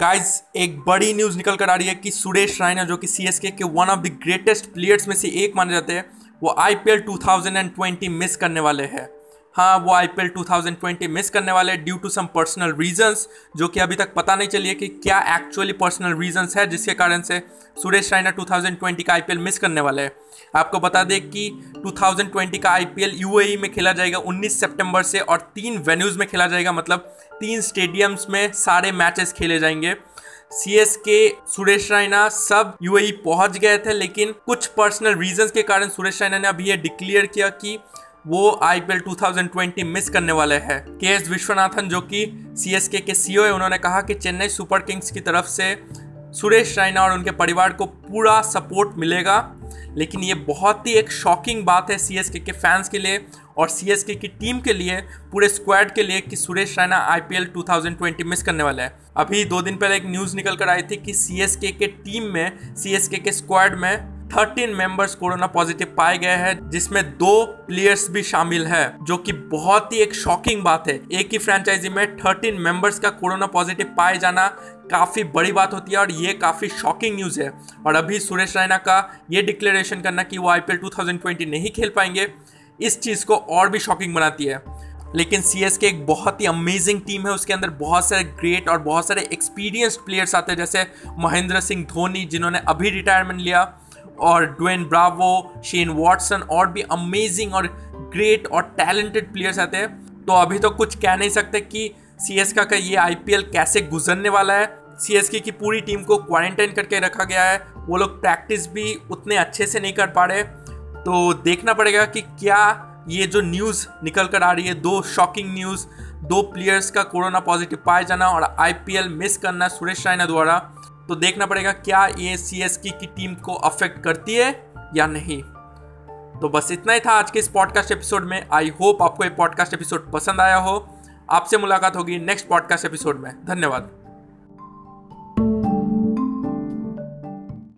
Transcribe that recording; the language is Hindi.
गाइस एक बड़ी न्यूज़ निकल कर आ रही है कि सुरेश रायना, जो कि C K one of the greatest players में से एक माने जाते हैं, वो आई पी 2020 मिस करने वाले हैं। हाँ वो आईपीएल 2020 मिस करने वाले due to some personal reasons जो कि अभी तक पता नहीं चली है कि क्या एक्चुअली पर्सनल रीजंस है, जिसके कारण से सुरेश रायना 2020 का आईपीएल मिस करने वाले हैं। आपको बता दें कि 2020 का आईपीएल यूएई में खेला जाएगा 19 सितंबर से और तीन वेन्यूज़ में खेला जाएगा मतलब तीन स्टेडियम्स में सारे मैचेस खेले जाएँगे। सी एस के सुरेश रैना सब यूएई पहुँच गए थे, लेकिन कुछ पर्सनल रीजंस के कारण सुरेश रैना ने अभी ये डिक्लेयर किया कि वो आईपीएल 2020 मिस करने वाले हैं। के एस विश्वनाथन, जो कि सीएसके के सीईओ है, उन्होंने कहा कि चेन्नई सुपर किंग्स की तरफ़ से सुरेश रैना और उनके परिवार को पूरा सपोर्ट मिलेगा। लेकिन ये बहुत ही एक शॉकिंग बात है सी के फैंस के लिए और सी की टीम के लिए, पूरे स्क्वाड के लिए कि सुरेश रैना आईपीएल 2020 मिस करने वाला है। अभी दो दिन पहले एक न्यूज़ निकल कर आई थी कि सी के टीम में सी के स्क्वाड में थर्टीन मेंबर्स कोरोना पॉजिटिव पाए गए हैं, जिसमें दो प्लेयर्स भी शामिल है, जो कि बहुत ही एक शॉकिंग बात है। एक ही फ्रेंचाइजी में थर्टीन मेंबर्स का कोरोना पॉजिटिव पाए जाना काफ़ी बड़ी बात होती है और ये काफ़ी शॉकिंग न्यूज़ है। और अभी सुरेश रैना का ये डिक्लेरेशन करना कि वो आई 2020 नहीं खेल पाएँगे, इस चीज़ को और भी शॉकिंग बनाती है। लेकिन सी एस के एक बहुत ही अमेजिंग टीम है, उसके अंदर बहुत सारे ग्रेट और बहुत सारे एक्सपीरियंस्ड प्लेयर्स आते हैं, जैसे महेंद्र सिंह धोनी, जिन्होंने अभी रिटायरमेंट लिया और ड्वेन ब्रावो शेन वॉटसन और भी अमेजिंग और ग्रेट और टैलेंटेड प्लेयर्स आते हैं। तो अभी तो कुछ कह नहीं सकते कि सी एस का ये आईपीएल कैसे गुजरने वाला है। सी एस के की पूरी टीम को क्वारंटाइन करके रखा गया है। वो लोग प्रैक्टिस भी उतने अच्छे से नहीं कर पा रहे। तो देखना पड़ेगा कि क्या ये जो न्यूज़ निकल कर आ रही है, दो शॉकिंग न्यूज़ दो प्लेयर्स का कोरोना पॉजिटिव पाया जाना और आईपीएल मिस करना सुरेश रायना द्वारा। तो देखना पड़ेगा क्या ये सी एस की की टीम को अफेक्ट करती है या नहीं। तो बस इतना ही था आज के इस पॉडकास्ट एपिसोड में। आई होप आपको ये पॉडकास्ट एपिसोड पसंद आया हो। आपसे मुलाकात होगी नेक्स्ट पॉडकास्ट एपिसोड में। धन्यवाद।